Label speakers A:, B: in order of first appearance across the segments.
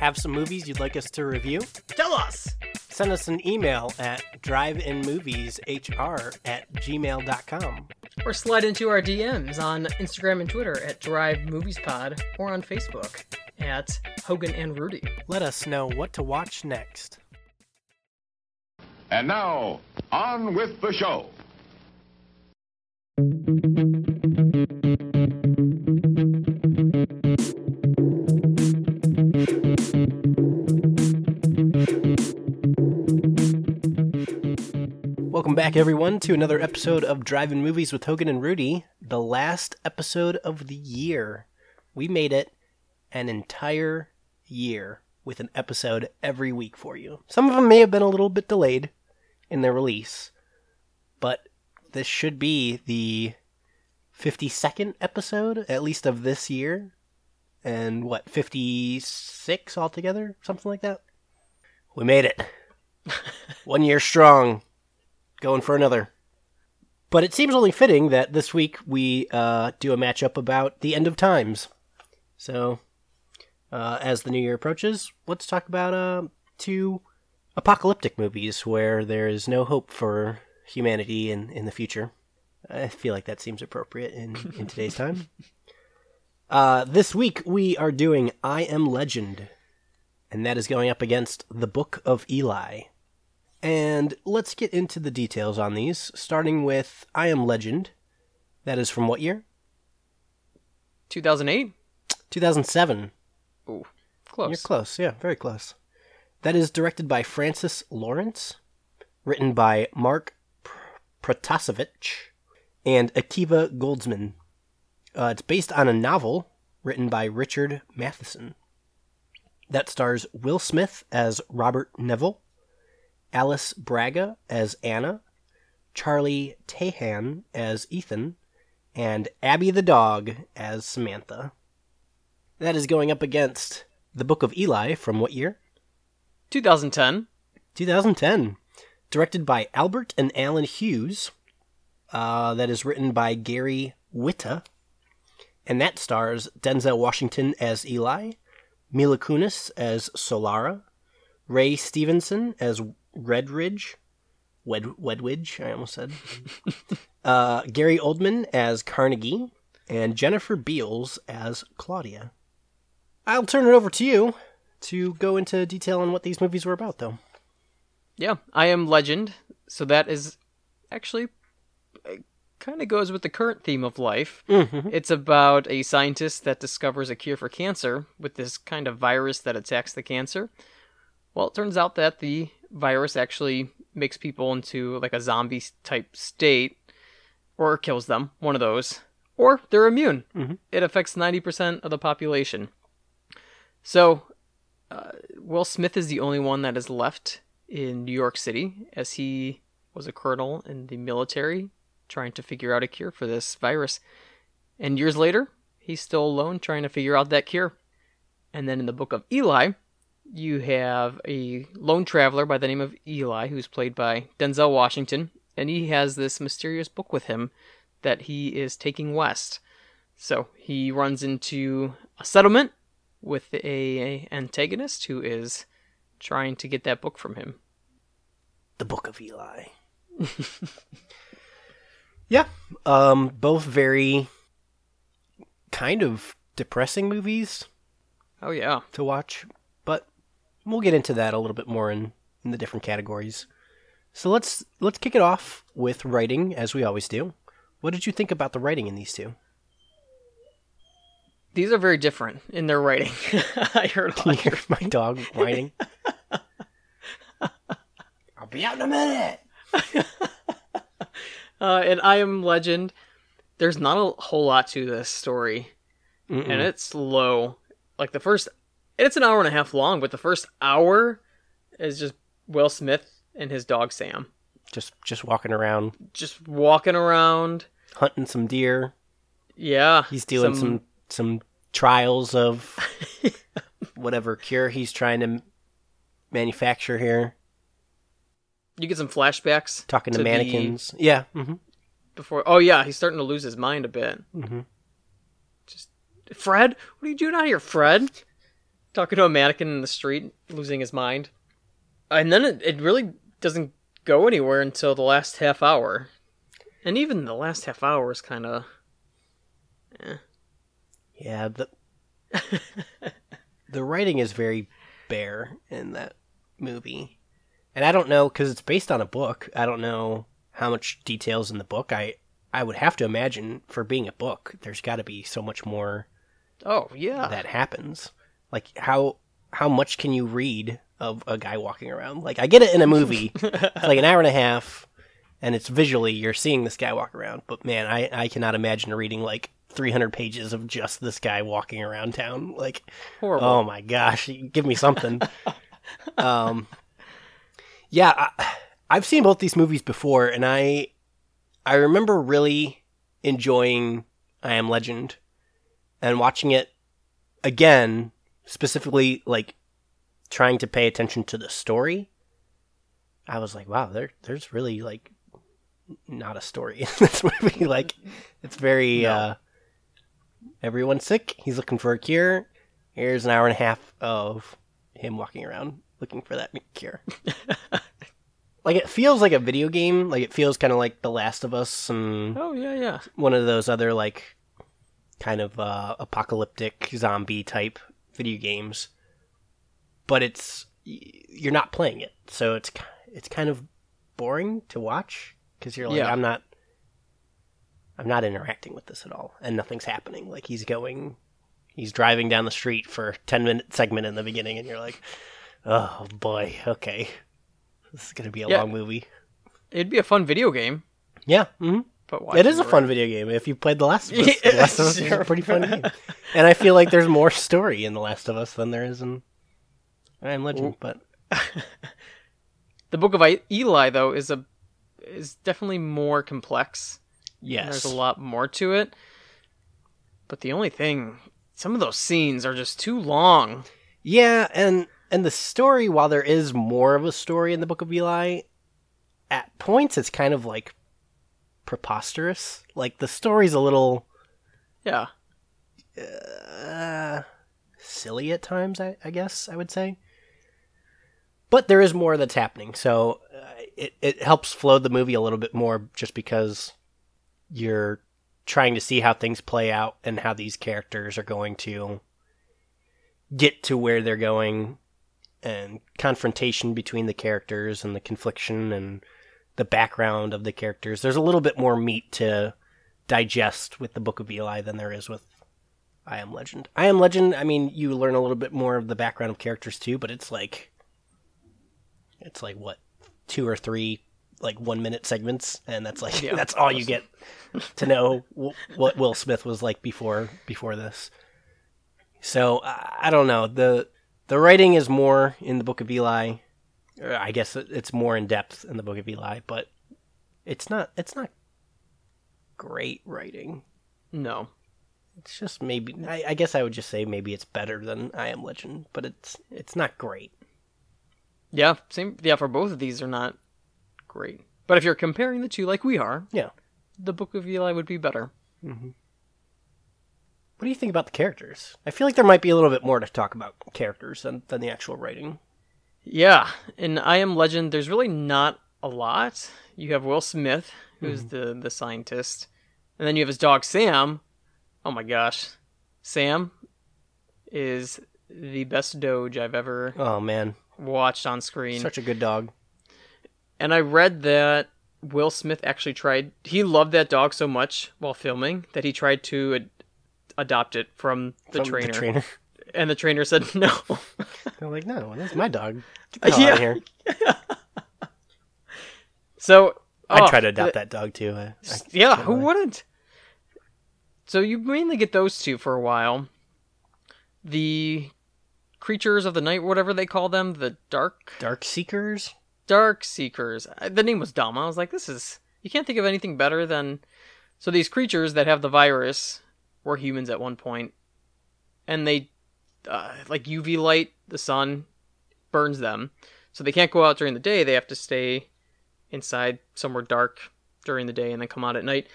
A: Have some movies you'd like us to review?
B: Tell us!
A: Send us an email at driveinmovieshr at gmail.com.
B: Or slide into our DMs on Instagram and Twitter at Drive Movies Pod or on Facebook at Hogan and Rudy.
A: Let us know what to watch next.
C: And now, on with the show.
A: Back, everyone, to another episode of Drive-In Movies with Hogan and Rudy, the last episode of the year. We made it an entire year with an episode every week for you. Some of them may have been a little bit delayed in their release, but this should be the 52nd episode, at least of this year, and what, 56 altogether? Something like that? We made it. One year strong going for another. But it seems only fitting that this week we uh, do a matchup about the end of times. So, uh, as the new year approaches, let's talk about uh, two apocalyptic movies where there is no hope for humanity in, in the future. I feel like that seems appropriate in, in today's time. Uh, this week we are doing I Am Legend, and that is going up against The Book of Eli. And let's get into the details on these, starting with I Am Legend. That is from what year?
B: 2008?
A: 2007.
B: Ooh, close.
A: You're close, yeah, very close. That is directed by Francis Lawrence, written by Mark Pr- Protasevich and Akiva Goldsman. Uh, it's based on a novel written by Richard Matheson. That stars Will Smith as Robert Neville, Alice Braga as Anna, Charlie Tahan as Ethan, and Abby the dog as Samantha. That is going up against The Book of Eli from what year?
B: 2010.
A: 2010. Directed by Albert and Alan Hughes. Uh, that is written by Gary Whitta. And that stars Denzel Washington as Eli, Mila Kunis as Solara, Ray Stevenson as Redridge, Wed Wedwidge, I almost said. uh, Gary Oldman as Carnegie, and Jennifer Beals as Claudia. I'll turn it over to you to go into detail on what these movies were about, though.
B: Yeah, I Am Legend. So that is actually kind of goes with the current theme of life.
A: Mm-hmm.
B: It's about a scientist that discovers a cure for cancer with this kind of virus that attacks the cancer. Well, it turns out that the virus actually makes people into like a zombie type state or kills them, one of those, or they're immune.
A: Mhm.
B: It affects 90% of the population. So, uh, Will Smith is the only one that is left in New York City as he was a colonel in the military trying to figure out a cure for this virus. And years later, he's still alone trying to figure out that cure. And then in the book of Eli, you have a lone traveler by the name of Eli, who's played by Denzel Washington, and he has this mysterious book with him that he is taking west. So he runs into a settlement with a antagonist who is trying to get that book from him.
A: The Book of Eli. yeah, um, both very kind of depressing movies
B: Oh yeah.
A: to watch, but we'll get into that a little bit more in, in the different categories. So let's let's kick it off with writing, as we always do. What did you think about the writing in these two?
B: These are very different in their writing. I heard
A: Can you hear my dog whining? I'll be out in a minute.
B: Uh, and I Am Legend, there's not a whole lot to this story.
A: Mm-mm.
B: and it's slow. Like the first, it's an hour and a half long, but the first hour is just Will Smith and his dog Sam
A: just just walking around
B: just walking around.
A: hunting some deer.
B: Yeah,
A: He's doing some some, trials of whatever cure he's trying to manufacture here.
B: You get some flashbacks
A: Talking to,
B: the-
A: mannequins. Yeah. hmm
B: before. Oh yeah, he's starting to lose his mind a bit.
A: Mhm.
B: Just Fred, what are you doing out here, Fred? Talking to a mannequin in the street, losing his mind. And then it, it really doesn't go anywhere until the last half hour. And even the last half hour is kind of. Eh.
A: Yeah, the the writing is very bare in that movie, and I don't know because it's based on a book. I don't know how much details in the book. I I would have to imagine for being a book, there's got to be so much more
B: Oh, yeah.
A: that happens. Like how how much can you read of a guy walking around? Like I get it in a movie, it's like an hour and a half, and it's visually you're seeing this guy walk around. But man, I I cannot imagine reading like 300 pages of just this guy walking around town. Like
B: Horrible.
A: oh my gosh, give me something. um, yeah, I, I've seen both these movies before, and I I remember really enjoying I Am Legend and watching it again, specifically like trying to pay attention to the story. I was like, wow, there there's really like not a story in this movie. like it's very
B: No.
A: uh everyone's sick, he's looking for a cure. Here's an hour and a half of him walking around looking for that cure. like it feels like a video game, like it feels kind of like The Last of Us and
B: Oh, yeah, yeah.
A: one of those other like kind of uh, apocalyptic zombie type video games, but it's you're not playing it, so it's it's kind of boring to watch because you're like
B: Yeah.
A: I'm not I'm not interacting with this at all, and nothing's happening. Like he's going, he's driving down the street for a ten minute segment in the beginning, and you're like, oh boy, okay, this is gonna be a
B: Yeah.
A: long movie.
B: It'd be a fun video game,
A: Yeah, hmm
B: but
A: it is a fun video game if you played The Last of Us.
B: Yeah,
A: the Last of Us is a pretty fun game, and I feel like there's more story in The Last of Us than there is in I Am Legend. But
B: The Book of Eli, though, is a is definitely more complex.
A: yes,
B: There's a lot more to it. But the only thing, some of those scenes are just too long.
A: yeah, and and the story, while there is more of a story in the Book of Eli, at points it's kind of like preposterous. Like the story's a little
B: Yeah.
A: uh, silly at times. I, I guess I would say. But there is more that's happening, so uh, it it helps flow the movie a little bit more, just because you're trying to see how things play out and how these characters are going to get to where they're going, and confrontation between the characters and the confliction and the background of the characters. There's a little bit more meat to digest with the Book of Eli than there is with I Am Legend. I Am Legend, I mean, you learn a little bit more of the background of characters too, but it's like it's like what two or three like one minute segments and that's like
B: Yeah.
A: that's all you get to know w- what Will Smith was like before before this. So I I don't know. The the writing is more in the Book of Eli. Or I guess it's more in depth in the Book of Eli, but it's not it's not great writing.
B: No.
A: It's just maybe. I, I guess I would just say maybe it's better than I Am Legend, but it's it's not great.
B: Yeah, same. Yeah, for both of these are not great. But if you're comparing the two like we are,
A: Yeah.
B: the Book of Eli would be better. Mm-hmm.
A: What do you think about the characters? I feel like there might be a little bit more to talk about characters than than the actual writing.
B: Yeah, in I Am Legend, there's really not a lot. You have Will Smith, who's mm-hmm. the the scientist, and then you have his dog Sam. Oh my gosh, Sam is the best Doge I've ever
A: Oh man,
B: watched on screen.
A: such a good dog.
B: And I read that Will Smith actually tried. He loved that dog so much while filming that he tried to ad- adopt it from the
A: From
B: trainer.
A: The trainer.
B: And the trainer said no.
A: They're like, no, that's my dog. Get the hell out of
B: Yeah.
A: here.
B: so
A: I'd
B: oh,
A: try to adopt
B: the-
A: that dog too. I, I
B: Yeah, who
A: lie.
B: wouldn't? So you mainly get those two for a while. The creatures of the night, whatever they call them, the dark
A: Dark Seekers.
B: dark seekers. Uh, The name was dumb. I was like, this is you can't think of anything better than so these creatures that have the virus were humans at one point, and they uh, like UV light, the sun burns them, so they can't go out during the day. They have to stay inside somewhere dark during the day and then come out at night.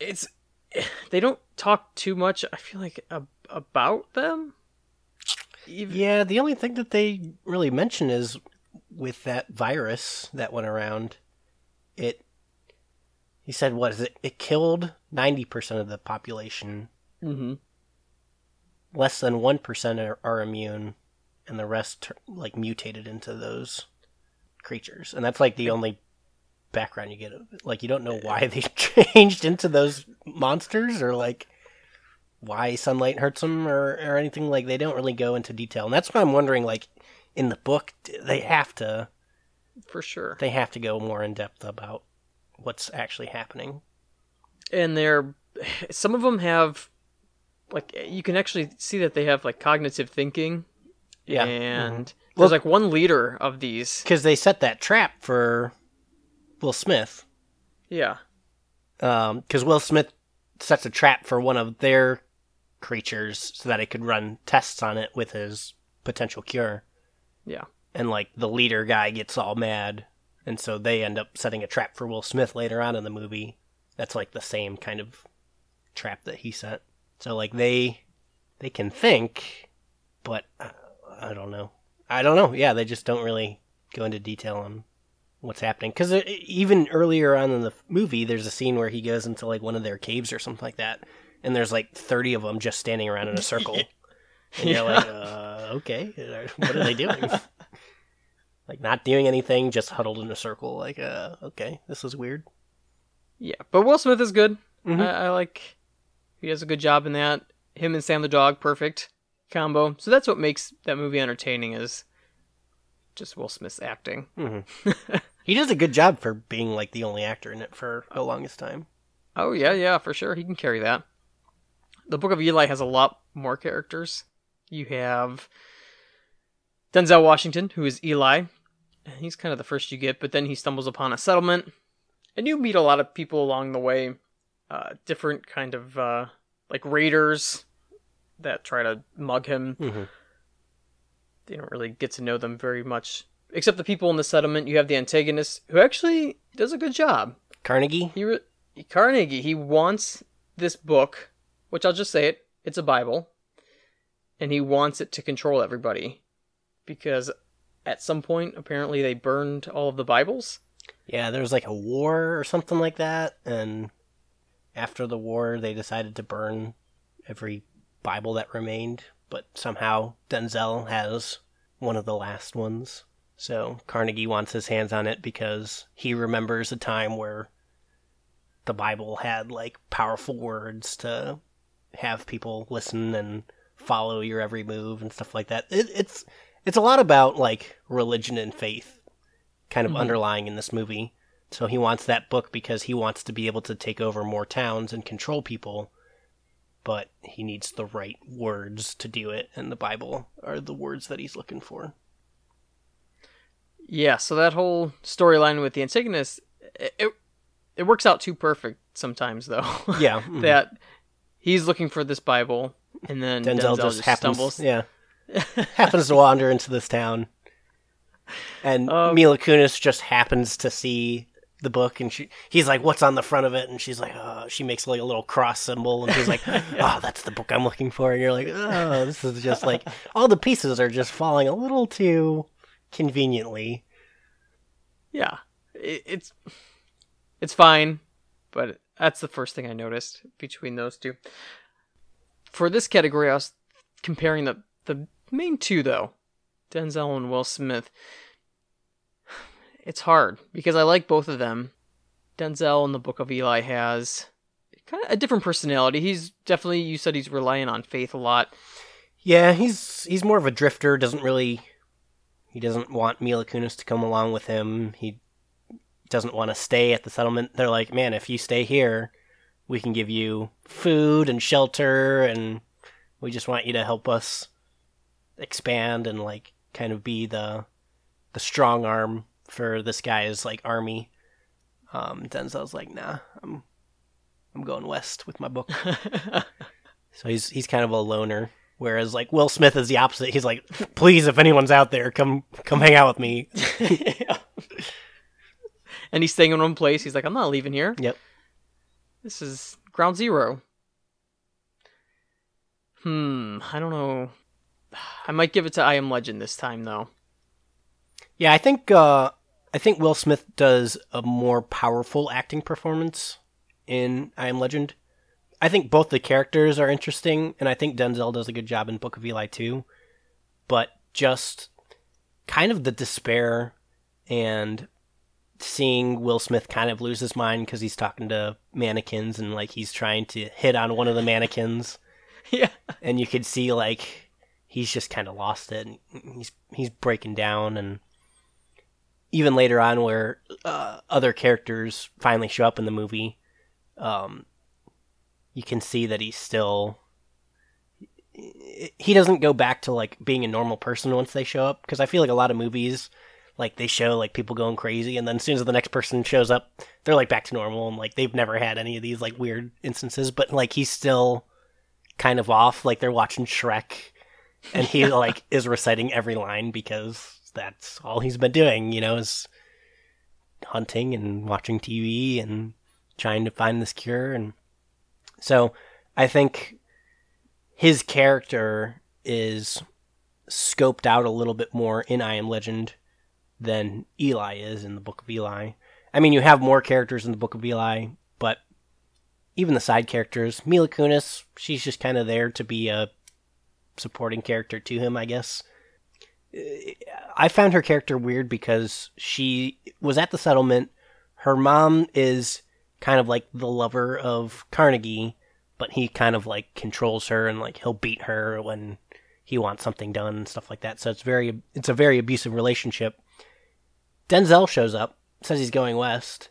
B: It's they don't talk too much. I feel like ab- about them. even,
A: Yeah, the only thing that they really mention is with that virus that went around, it. He said, "What is it? It killed ninety percent of the population.
B: hmm
A: Less than one percent are, are immune, and the rest like mutated into those creatures. And that's like the only background you get. of it. Like you don't know why they changed into those monsters, or like why sunlight hurts them, or or anything. Like they don't really go into detail. And that's why I'm wondering, like in the book, they have to
B: for sure.
A: they have to go more in depth about what's actually happening.
B: and they're some of them have like eh, you can actually see that they have like cognitive thinking
A: Yeah,
B: and mm-hmm.
A: Well-
B: there's like one leader of these
A: because they set that trap for Will Smith.
B: yeah um,
A: because Will Smith sets a trap for one of their creatures so that it could run tests on it with his potential cure.
B: yeah
A: And like the leader guy gets all mad, and so they end up setting a trap for Will Smith later on in the movie. That's like the same kind of trap that he set. So like they they can think, but uh, I don't know. I don't know. Yeah, they just don't really go into detail on what's happening because even earlier on in the movie, there's a scene where he goes into like one of their caves or something like that, and there's like thirty of them just standing around in a circle, and you're like, uh, okay, what are they doing? like not doing anything, just huddled in a circle. Like, uh, okay, this is weird.
B: yeah but will smith is good
A: Mhm.
B: I, I like he does a good job in that him and sam the dog perfect combo so that's what makes that movie entertaining is just will smith's acting mm-hmm.
A: He does a good job for being like the only actor in it for the longest time.
B: Oh yeah, yeah, for sure. He can carry that. The Book of Eli has a lot more characters. You have Denzel Washington, who is Eli. He's kind of the first you get, but then he stumbles upon a settlement, and you meet a lot of people along the way. Uh, different kind of uh, like raiders that try to mug him.
A: Mhm.
B: You don't really get to know them very much, except the people in the settlement. You have the antagonist, who actually does a good job
A: Carnegie.
B: he re- Carnegie he wants this book, which I'll just say it, it's a Bible, and he wants it to control everybody because at some point apparently they burned all of the Bibles.
A: Yeah, there was like a war or something like that, and after the war, they decided to burn every Bible that remained. But somehow Denzel has one of the last ones. So Carnegie wants his hands on it because he remembers a time where the Bible had like powerful words to have people listen and follow your every move and stuff like that. It, it's it's a lot about like religion and faith kind of
B: Mhm.
A: underlying in this movie. So he wants that book because he wants to be able to take over more towns and control people, but he needs the right words to do it, and the Bible are the words that he's looking for.
B: Yeah, so that whole storyline with the antagonist it, it it works out too perfect sometimes though.
A: Yeah, mhm.
B: that he's looking for this Bible and then
A: Denzel,
B: Denzel,
A: just,
B: just,
A: happens,
B: stumbles.
A: yeah, happens to wander into this town, and
B: Um,
A: Mila Kunis just happens to see the book, and she he's like, "What's on the front of it?" And she's like, "Oh," she makes like a little cross symbol, and she's like, "Oh, that's the book I'm looking for." And you're like, "Oh, this is just like all the pieces are just falling a little too conveniently."
B: Yeah, it, it's it's fine, but that's the first thing I noticed between those two. For this category, I was comparing the the main two though, Denzel and Will Smith. It's hard because I like both of them. Denzel in the Book of Eli has kind of a different personality. He's definitely you said he's relying on faith a lot.
A: Yeah, he's he's more of a drifter. Doesn't really, he doesn't want Mila Kunis to come along with him. He doesn't want to stay at the settlement. They're like, man, if you stay here, we can give you food and shelter, and we just want you to help us expand and like kind of be the the strong arm for this guy's like army. Um, Denzel's like, nah, I'm I'm going west with my book. So he's he's kind of a loner. Whereas like Will Smith is the opposite. He's like, please, if anyone's out there, come come hang out with me.
B: and he's staying in one place. He's like, I'm not leaving here.
A: Yep.
B: This is ground zero. Hmm, I don't know. I might give it to I Am Legend this time though.
A: Yeah, I think uh, I think Will Smith does a more powerful acting performance in I Am Legend. I think both the characters are interesting, and I think Denzel does a good job in Book of Eli too. But just kind of the despair and seeing Will Smith kind of lose his mind because he's talking to mannequins and like he's trying to hit on one of the mannequins,
B: yeah.
A: and you could see like he's just kind of lost it. And he's he's breaking down, and even later on, where uh, other characters finally show up in the movie, um, you can see that he's still. He doesn't go back to like being a normal person once they show up because I feel like a lot of movies, like they show like people going crazy, and then as soon as the next person shows up, they're like back to normal, and like they've never had any of these like weird instances. But like he's still kind of off, like they're watching Shrek, and he like is reciting every line because that's all he's been doing, you know, is hunting and watching TV and trying to find this cure. And so I think his character is scoped out a little bit more in I Am Legend than Eli is in the Book of Eli. I mean, you have more characters in the Book of Eli, but even the side characters, Mila Kunis, she's just kind of there to be a supporting character to him, I guess. I found her character weird because she was at the settlement. Her mom is kind of like the lover of Carnegie, but he kind of like controls her and like he'll beat her when he wants something done and stuff like that. So it's very it's a very abusive relationship. Denzel shows up, says he's going west,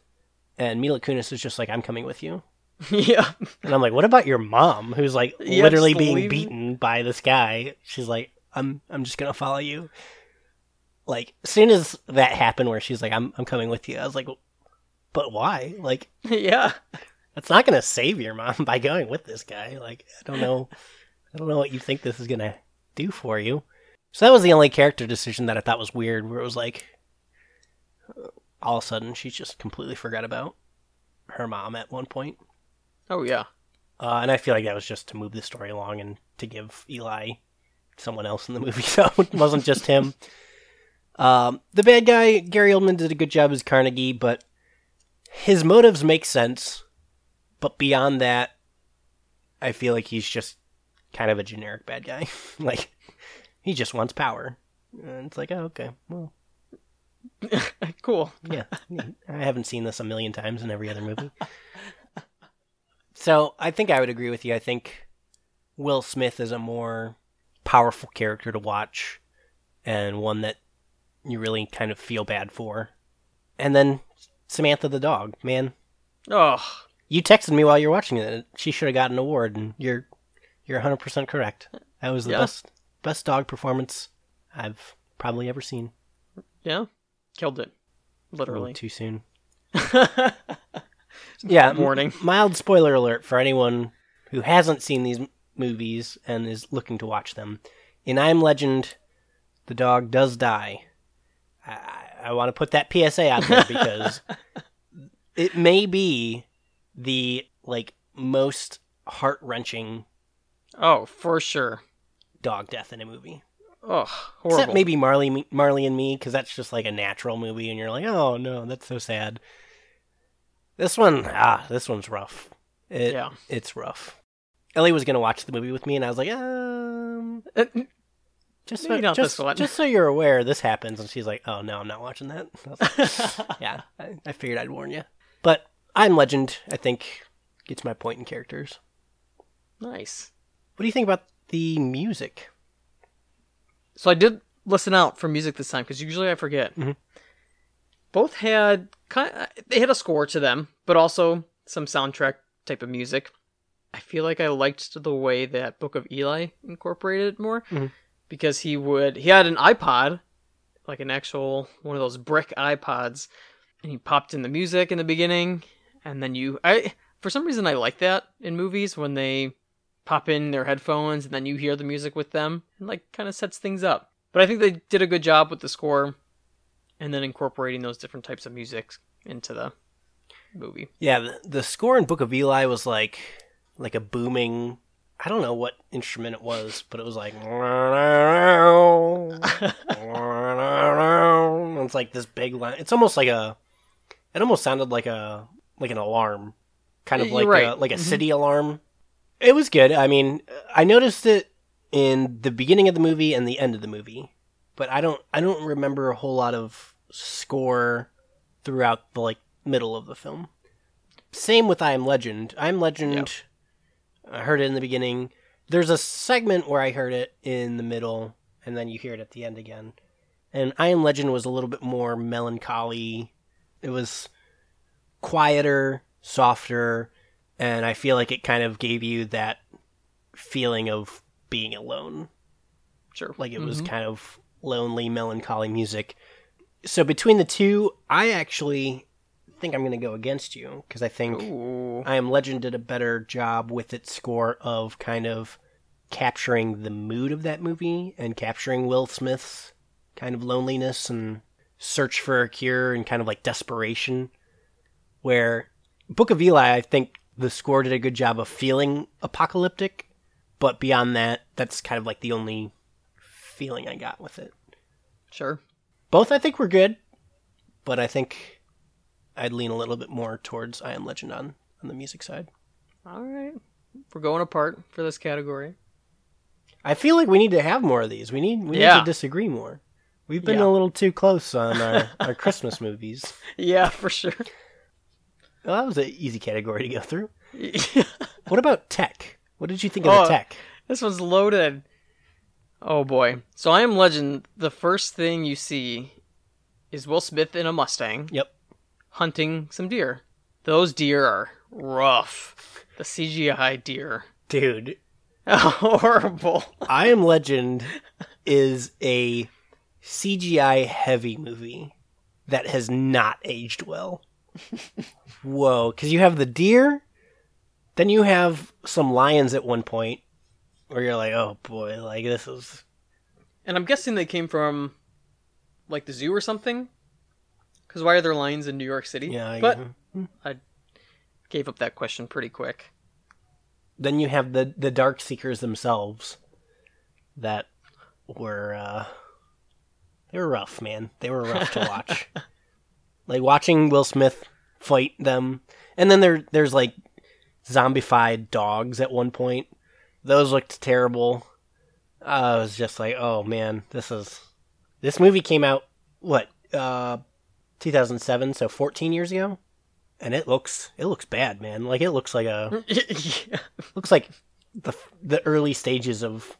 A: and Mila Kunis is just like, "I'm coming with you."
B: yeah.
A: And I'm like, "What about your mom, who's like
B: Yeah,
A: literally being beaten by this guy?" She's like, "I'm I'm just gonna follow you." Like, as soon as that happened, where she's like, "I'm I'm coming with you," I was like, "But why? Like,
B: yeah.
A: that's not gonna save your mom by going with this guy. Like, I don't know, I don't know what you think this is gonna do for you." So that was the only character decision that I thought was weird, where it was like, all of a sudden she just completely forgot about her mom at one point.
B: Oh yeah.
A: Uh, and I feel like that was just to move the story along and to give Eli someone else in the movie, so it wasn't just him. Um, the bad guy, Gary Oldman, did a good job as Carnegie, but his motives make sense. But beyond that, I feel like he's just kind of a generic bad guy. like, he just wants power. And it's like, oh, okay, well,
B: cool.
A: yeah, I haven't seen this a million times in every other movie. So I think I would agree with you. I think Will Smith is a more powerful character to watch and one that you really kind of feel bad for. And then Samantha the dog, man.
B: Oh,
A: You texted me while you were watching it. She should have gotten an award and you're you're 100% correct. That was the
B: Yeah.
A: best best dog performance I've probably ever seen.
B: yeah. Killed it. Literally.
A: too soon. Yeah, m-
B: Warning.
A: mild spoiler alert for anyone who hasn't seen these m- movies and is looking to watch them. In I Am Legend, the dog does die. I, I- want to put that PSA out there because it may be the like most heart wrenching
B: Oh, for sure.
A: dog death in a movie.
B: Oh, horrible.
A: Except maybe Marley, Marley and Me, because that's just like a natural movie, and you're like, oh no, that's so sad. This one, ah, this one's rough. It,
B: Yeah.
A: it's rough. Ellie was gonna watch the movie with me, and I was like, um,
B: Uh,
A: just so, just, just so you're aware, this happens. And she's like, oh no, I'm not watching that. I like, yeah, I, I figured I'd warn you. But I'm Legend. I think gets my point in characters.
B: nice.
A: What do you think about the music?
B: So I did listen out for music this time because usually I forget.
A: Mhm.
B: Both had kind of, they had a score to them, but also some soundtrack type of music. I feel like I liked the way that Book of Eli incorporated it more
A: Mhm.
B: because he would he had an iPod, like an actual one of those brick iPods, and he popped in the music in the beginning, and then you I for some reason I like that in movies when they pop in their headphones and then you hear the music with them and like kind of sets things up. But I think they did a good job with the score and then incorporating those different types of music into the movie.
A: Yeah, the, the score in Book of Eli was like like a booming I don't know what instrument it was, but it was like it's like this big line. It's almost like a. It almost sounded like a like an alarm, kind of like
B: right.
A: a, like a
B: Mhm.
A: city alarm. It was good. I mean, I noticed it in the beginning of the movie and the end of the movie, but I don't I don't remember a whole lot of score throughout the like middle of the film. Same with I Am Legend. I Am Legend. I heard it in the beginning. There's a segment where I heard it in the middle, and then you hear it at the end again. And I Am Legend was a little bit more melancholy. It was quieter, softer, and I feel like it kind of gave you that feeling of being alone.
B: Sure.
A: Like it was
B: Mhm.
A: kind of lonely, melancholy music. So between the two, I actually think I'm going to go against you because I think
B: Ooh.
A: I Am Legend did a better job with its score of kind of capturing the mood of that movie and capturing Will Smith's kind of loneliness and search for a cure and kind of like desperation. Where Book of Eli, I think the score did a good job of feeling apocalyptic, but beyond that, that's kind of like the only feeling I got with it.
B: Sure.
A: Both I think were good, but I think I'd lean a little bit more towards I Am Legend on, on the music side.
B: All right. We're going apart for this category.
A: I feel like we need to have more of these. We need we need to disagree more. We've been
B: Yeah.
A: a little too close on our, our Christmas movies.
B: Yeah, for sure.
A: Well, that was an easy category to go through.
B: Yeah.
A: What about tech? What did you think of
B: Oh,
A: the tech?
B: This one's loaded. Oh boy. So I am Legend. The first thing you see is Will Smith in a Mustang
A: Yep.
B: Hunting some deer. Those deer are rough. The CGI deer.
A: Dude,
B: Horrible.
A: I Am Legend is a CGI heavy movie that has not aged well. Whoa, because you have the deer, then you have some lions at one point where you're like, oh boy, like this is.
B: And I'm guessing they came from like the zoo or something. Because why are there lions in New York City?
A: Yeah, I-
B: but I gave up that question pretty quick.
A: then you have the the dark seekers themselves that were uh they were rough man. They were rough to watch. Like watching will smith fight them and then there there's like zombified dogs at one point. Those looked terrible. I was just like oh man this is this movie came out what uh 2007 so 14 years ago and it looks it looks bad man like it looks like a
B: yeah.
A: looks like the the early stages of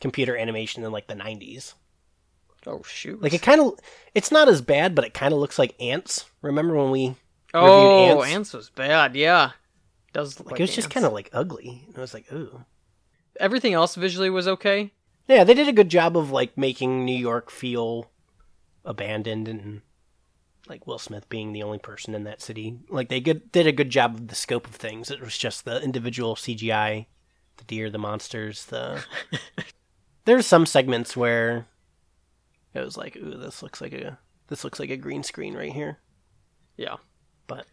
A: computer animation in like the 90s.
B: Oh shoot.
A: Like it kind of it's not as bad, but it kind of looks like ants. Remember when we
B: oh,
A: reviewed
B: ants?
A: Ants?
B: was bad. Yeah. Does look
A: like,
B: like
A: it was just kind of like ugly. And I was like, "Ooh."
B: everything else visually was okay.
A: Yeah, they did a good job of like making New York feel abandoned and like Will Smith being the only person in that city. Like they good, did a good job of the scope of things. It was just the individual CGI, the deer, the monsters, the There's some segments where it was like, "Ooh, this looks like a this looks like a green screen right here."
B: Yeah.
A: But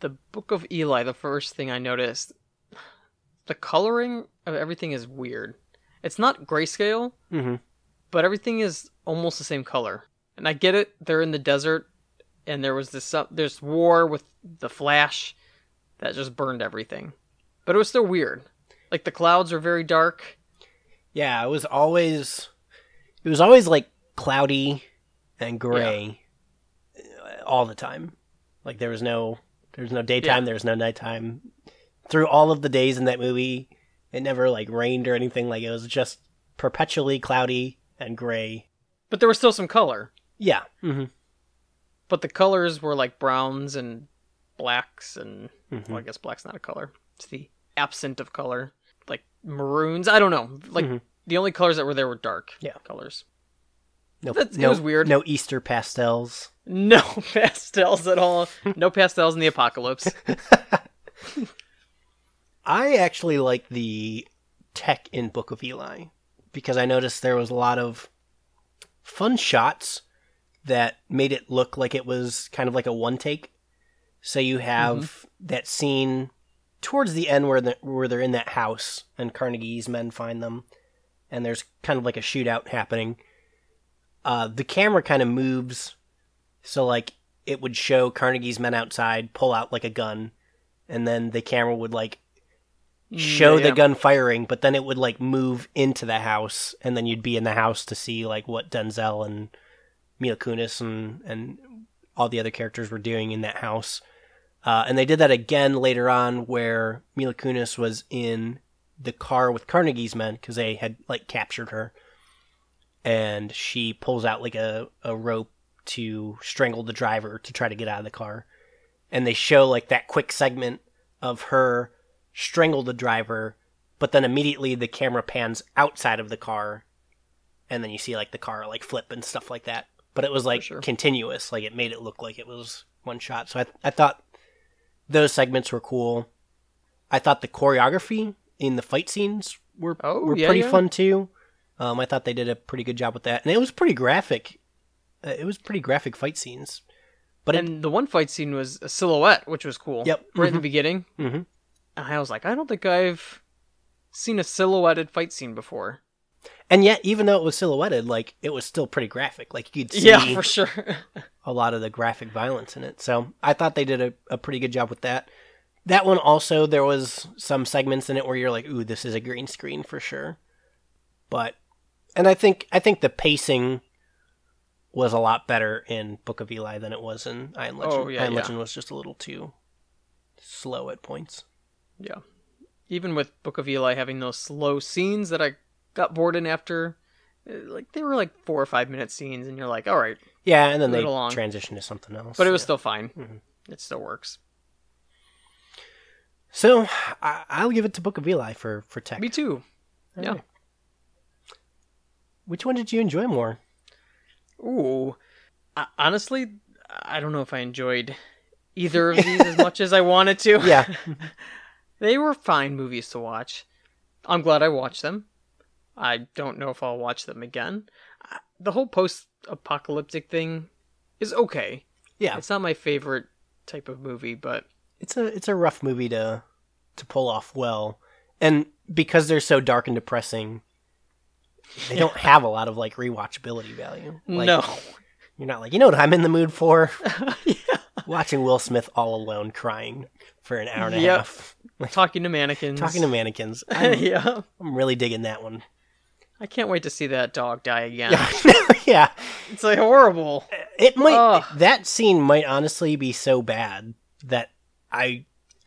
B: The Book of Eli, the first thing I noticed, the coloring of everything is weird. It's not grayscale,
A: mhm.
B: but everything is almost the same color. And I get it; they're in the desert, and there was this uh, there's war with the Flash that just burned everything. But it was still weird. Like the clouds are very dark.
A: Yeah, it was always it was always like cloudy and gray uh, all the time. Like there was no there was no daytime,
B: Yeah.
A: there was no nighttime. Through all of the days in that movie, it never like rained or anything. Like it was just perpetually cloudy and gray.
B: But there was still some color.
A: Yeah. hmm
B: But the colors were like browns and blacks and
A: Mhm.
B: well, I guess black's not a color. It's the absent of color. Like maroons. I don't know. Like
A: Mhm.
B: the only colors that were there were dark
A: Yeah.
B: colors.
A: No,
B: That's- it was weird.
A: No Easter pastels.
B: No pastels at all. No pastels in the apocalypse.
A: I actually like the tech in Book of Eli because I noticed there was a lot of fun shots that made it look like it was kind of like a one take. So you have that scene towards the end where the, where they're in that house and Carnegie's men find them, and there's kind of like a shootout happening. Uh, the camera kind of moves, so like it would show Carnegie's men outside pull out like a gun, and then the camera would like show the
B: Yeah.
A: gun firing, but then it would like move into the house, and then you'd be in the house to see like what Denzel and Mila Kunis and and all the other characters were doing in that house. Uh, and they did that again later on, where Mila Kunis was in the car with Carnegie's men because they had like captured her, and she pulls out like a, a rope to strangle the driver to try to get out of the car, and they show like that quick segment of her strangle the driver, but then immediately the camera pans outside of the car, and then you see like the car like flip and stuff like that. But it was like
B: sure.
A: continuous, like it made it look like it was one shot. So I I thought those segments were cool. I thought the choreography in the fight scenes were
B: Oh,
A: were
B: yeah,
A: pretty
B: yeah.
A: fun too. Um, I thought they did a pretty good job with that, and it was pretty graphic. Uh, it was pretty graphic fight scenes. But it,
B: and the one fight scene was a silhouette, which was cool.
A: Yep.
B: Right in the
A: Mhm.
B: beginning.
A: Mhm.
B: And I was like, I don't think I've seen a silhouetted fight scene before.
A: And yet, even though it was silhouetted, like it was still pretty graphic. Like you could see
B: Yeah, for sure.
A: a lot of the graphic violence in it. So I thought they did a, a pretty good job with that. That one also, there was some segments in it where you're like, "Ooh, this is a green screen for sure." But, and I think I think the pacing was a lot better in Book of Eli than it was in I Am Legend.
B: Oh, yeah,
A: I Am
B: yeah.
A: Legend was just a little too slow at points.
B: yeah. Even with Book of Eli having those slow scenes that I got bored in after, uh, like they were like four or five minute scenes, and you're like, all right,
A: Yeah, and then they
B: along.
A: transitioned to something else.
B: but it was
A: yeah.
B: still fine.
A: Mhm.
B: It still works.
A: So I, I'll give it to Book of Eli for for tech.
B: Me too.
A: All
B: yeah.
A: right. Which one did you enjoy more?
B: Ooh, I, honestly, I don't know if I enjoyed either of these as much as I wanted to.
A: Yeah.
B: they were fine movies to watch. I'm glad I watched them. I don't know if I'll watch them again. Uh, the whole post-apocalyptic thing is okay.
A: Yeah.
B: It's not my favorite type of movie, but
A: it's a it's a rough movie to to pull off well, and because they're so dark and depressing, they don't have a lot of like rewatchability value. Like,
B: no.
A: you're not like you know what I'm in the mood for
B: yeah.
A: watching Will Smith all alone crying for an hour and a
B: Yep.
A: half,
B: Talking to mannequins.
A: talking to mannequins. I'm,
B: yeah.
A: I'm really digging that one.
B: I can't wait to see that dog die again.
A: Yeah.
B: It's like horrible.
A: It might
B: Ugh.
A: that scene might honestly be so bad that I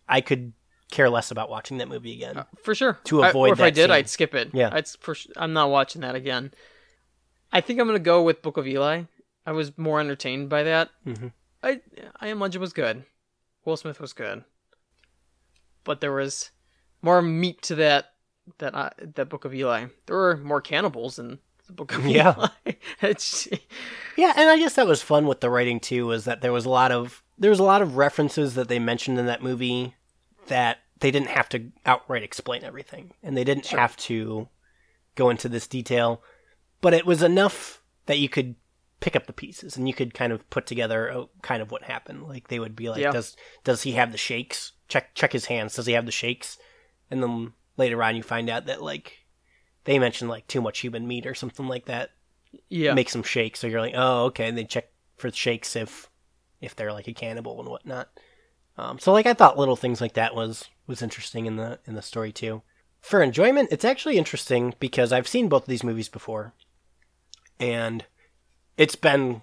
A: I could care less about watching that movie again.
B: For sure.
A: To
B: I-
A: avoid
B: or if I did,
A: scene.
B: I'd skip it.
A: Yeah.
B: I'd for, I'm not watching that again. I think I'm gonna go with Book of Eli. I was more entertained by that.
A: Mhm.
B: I I Am Legend was good. Will Smith was good, but there was more meat to that that uh, that Book of Eli. There were more cannibals in the Book of
A: Yeah.
B: Eli.
A: Yeah, and I guess that was fun with the writing too. Was that there was a lot of there was a lot of references that they mentioned in that movie that they didn't have to outright explain everything, and they didn't have to go into this detail, but it was enough that you could pick up the pieces and you could kind of put together oh, kind of what happened. Like they would be like,
B: Yeah.
A: does does he have the shakes? Check check his hands. Does he have the shakes? And then later on, you find out that like they mentioned like too much human meat or something like that
B: yeah.
A: make some shakes. So you're like, oh, okay. And they check for shakes if if they're like a cannibal and whatnot. Um, so like I thought little things like that was was interesting in the in the story too. For enjoyment, it's actually interesting because I've seen both of these movies before, and it's been,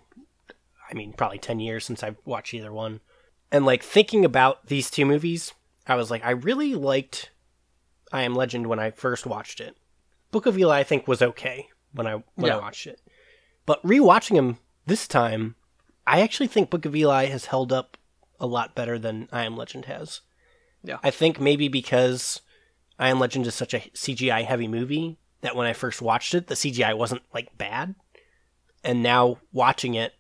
A: I mean, probably ten years since I've watched either one. And like thinking about these two movies, I was like, I really liked I Am Legend when I first watched it. Book of Eli, I think, was okay when I when I watched it. But rewatching him this time, I actually think Book of Eli has held up a lot better than I Am Legend has.
B: Yeah.
A: I think maybe because I Am Legend is such a CGI heavy movie that when I first watched it, the CGI wasn't like bad. And now watching it,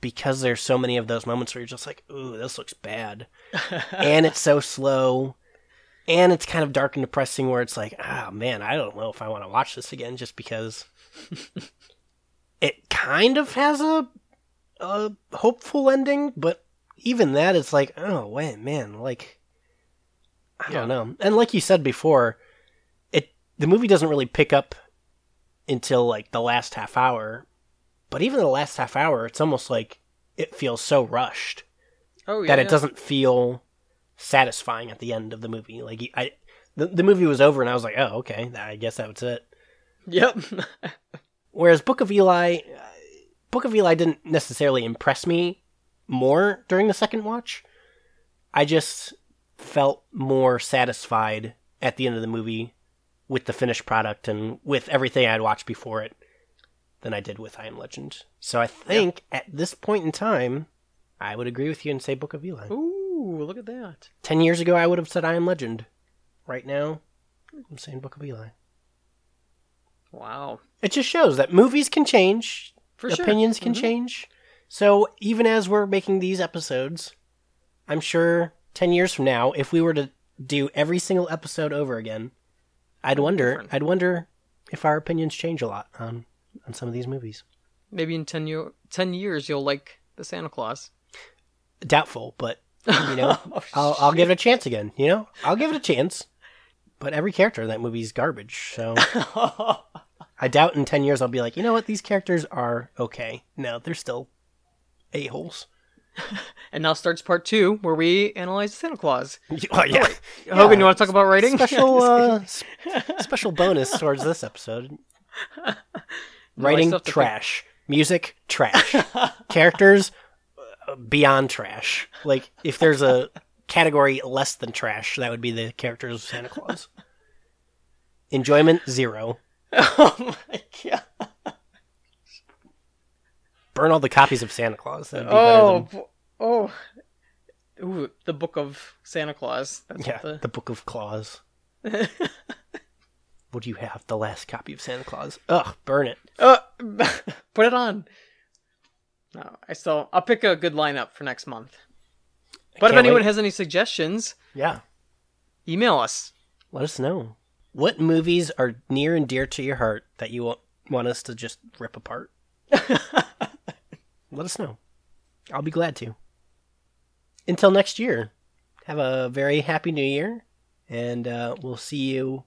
A: because there's so many of those moments where you're just like, ooh, this looks bad. and it's so slow. And it's kind of dark and depressing where it's like, ah, man, I don't know if I want to watch this again just because it kind of has a, a hopeful ending, but even that it's like, oh, wait, man, like, I don't know. And like you said before, it the movie doesn't really pick up until like the last half hour. But even the last half hour, it's almost like it feels so rushed
B: Oh yeah.
A: that it
B: yeah.
A: doesn't feel satisfying at the end of the movie. Like I, the, the movie was over, and I was like, oh, okay, I guess that was it.
B: Yep.
A: Whereas Book of Eli, uh, Book of Eli didn't necessarily impress me more during the second watch. I just felt more satisfied at the end of the movie with the finished product and with everything I'd watched before it than I did with I Am Legend. So I think at this point in time, I would agree with you and say Book of Eli.
B: Ooh, look at that.
A: Ten years ago, I would have said I Am Legend. Right now, I'm saying Book of Eli.
B: Wow.
A: It just shows that movies can change,
B: For sure.
A: opinions can
B: Mhm.
A: change. So even as we're making these episodes, I'm sure 10 years from now, if we were to do every single episode over again, I'd wonder
B: different.
A: I'd wonder if our opinions change a lot on on some of these movies.
B: Maybe in 10, year, 10 years you'll like the Santa Claus.
A: Doubtful, but you know, I'll I'll give it a chance again, you know? I'll give it a chance. But every character in that movie is garbage, so I doubt in 10 years I'll be like, "You know what? These characters are okay." No, they're still a-holes.
B: and now starts part two where we analyze Santa Claus.
A: Oh, yeah.
B: Hogan, you want to talk about writing?
A: special uh, special bonus towards this episode. Writing
B: still have to think-
A: trash, music trash, characters beyond trash. Like if there's a category less than trash, that would be the characters of Santa Claus. Enjoyment zero.
B: oh my god.
A: Burn all the copies of Santa Claus. That'd be
B: Oh, bo- oh. Ooh, the book of Santa Claus. That's
A: yeah,
B: what
A: the Book of Claus. What do you have? The last copy of Santa Claus. Ugh, burn it.
B: Uh, put it on. No, I still. I'll pick a good lineup for next month. But if anyone
A: wait.
B: has any suggestions,
A: Yeah.
B: email us.
A: Let us know. What movies are near and dear to your heart that you want, want us to just rip apart? Let us know. I'll be glad to. Until next year, have a very happy new year, and uh, we'll see you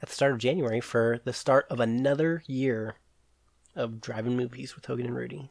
A: at the start of January for the start of another year of Drive-In Movies with Hogan and Rudy.